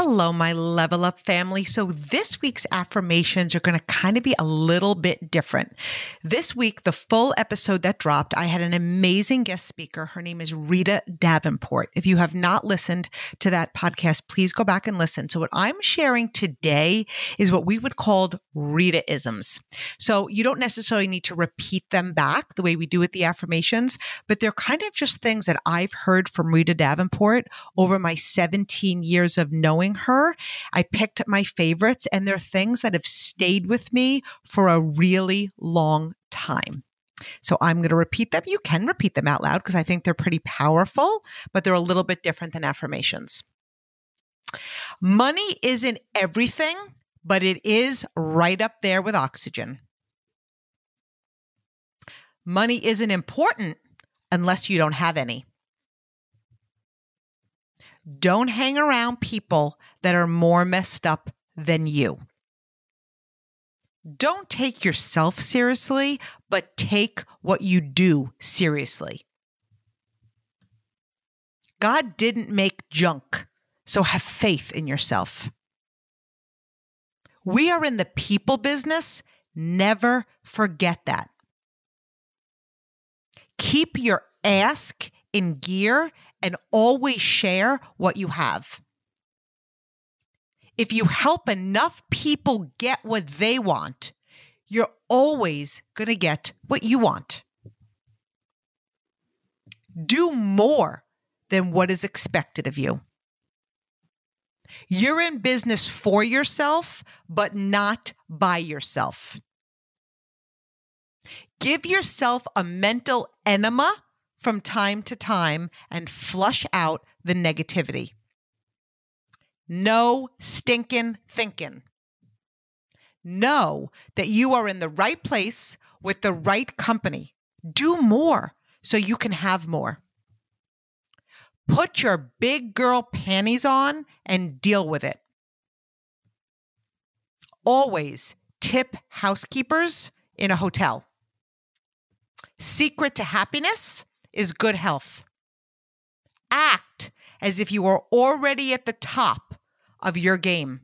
Hello, my level up family. So, this week's affirmations are going to kind of be a little bit different. This week, the full episode that dropped, I had an amazing guest speaker. Her name is Rita Davenport. If you have not listened to that podcast, please go back and listen. So, what I'm sharing today is what we would call Rita isms. So, you don't necessarily need to repeat them back the way we do with the affirmations, but they're kind of just things that I've heard from Rita Davenport over my 17 years of knowing her. I picked my favorites and they're things that have stayed with me for a really long time. So I'm going to repeat them. You can repeat them out loud because I think they're pretty powerful, but they're a little bit different than affirmations. Money isn't everything, but it is right up there with oxygen. Money isn't important unless you don't have any. Don't hang around people that are more messed up than you. Don't take yourself seriously, but take what you do seriously. God didn't make junk, so have faith in yourself. We are in the people business. Never forget that. Keep your ask in gear and always share what you have. If you help enough people get what they want, you're always going to get what you want. Do more than what is expected of you. You're in business for yourself, but not by yourself. Give yourself a mental enema from time to time and flush out the negativity. No stinking thinking. Know that you are in the right place with the right company. Do more so you can have more. Put your big girl panties on and deal with it. Always tip housekeepers in a hotel. Secret to happiness is good health. Act as if you are already at the top of your game.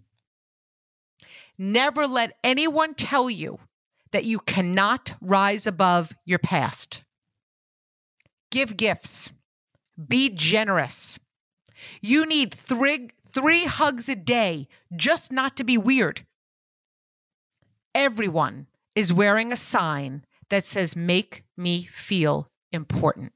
Never let anyone tell you that you cannot rise above your past. Give gifts. Be generous. You need three, three hugs a day just not to be weird. Everyone is wearing a sign that says, Make me feel important.